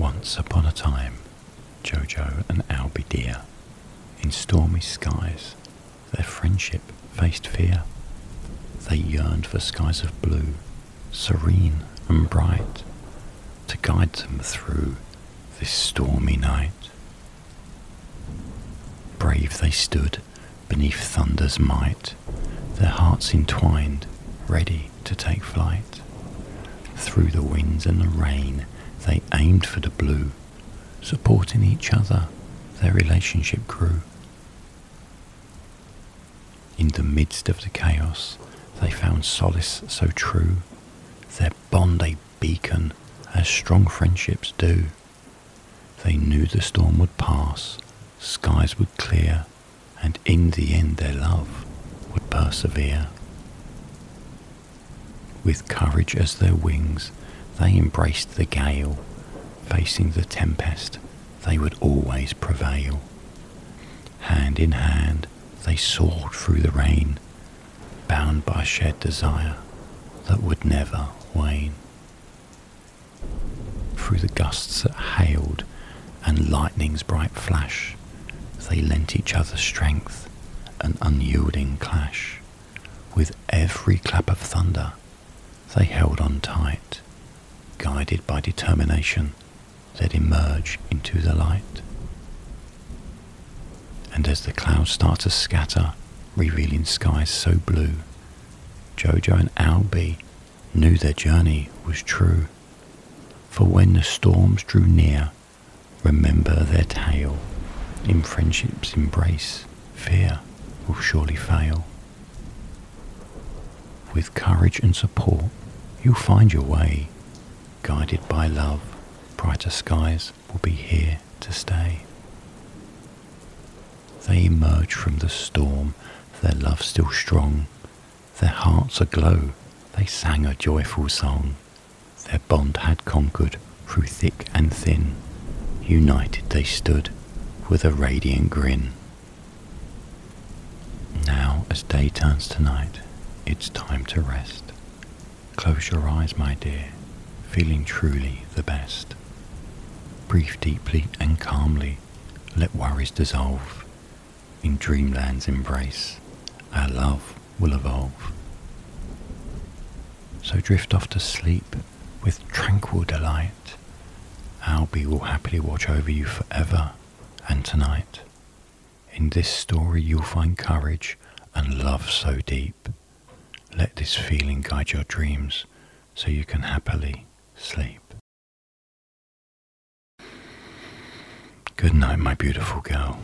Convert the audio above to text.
Once upon a time, Jojo and Albi dear, in stormy skies, their friendship faced fear. They yearned for skies of blue, serene and bright, to guide them through this stormy night. Brave they stood beneath thunder's might, their hearts entwined, ready to take flight. Through the winds and the rain, they aimed for the blue, supporting each other, their relationship grew. In the midst of the chaos, they found solace so true, their bond a beacon, as strong friendships do. They knew the storm would pass, skies would clear, and in the end their love would persevere. With courage as their wings, they embraced the gale, facing the tempest, they would always prevail. Hand in hand, they soared through the rain, bound by shared desire that would never wane. Through the gusts that hailed and lightning's bright flash, they lent each other strength and unyielding clash. With every clap of thunder, they held on tight, guided by determination, they'd emerge into the light. And as the clouds start to scatter, revealing skies so blue, Jojo and Albi knew their journey was true. For when the storms drew near, remember their tale. In friendship's embrace, fear will surely fail. With courage and support, you'll find your way. Guided by love, brighter skies will be here to stay. They emerge from the storm, their love still strong, their hearts aglow, they sang a joyful song. Their bond had conquered through thick and thin, united they stood with a radiant grin. Now, as day turns to night, it's time to rest. Close your eyes, my dear, feeling truly the best. Breathe deeply and calmly, let worries dissolve. In dreamland's embrace, our love will evolve. So drift off to sleep with tranquil delight. Albi will happily watch over you forever and tonight. In this story, you'll find courage and love so deep. Let this feeling guide your dreams so you can happily sleep. Good night, my beautiful girl.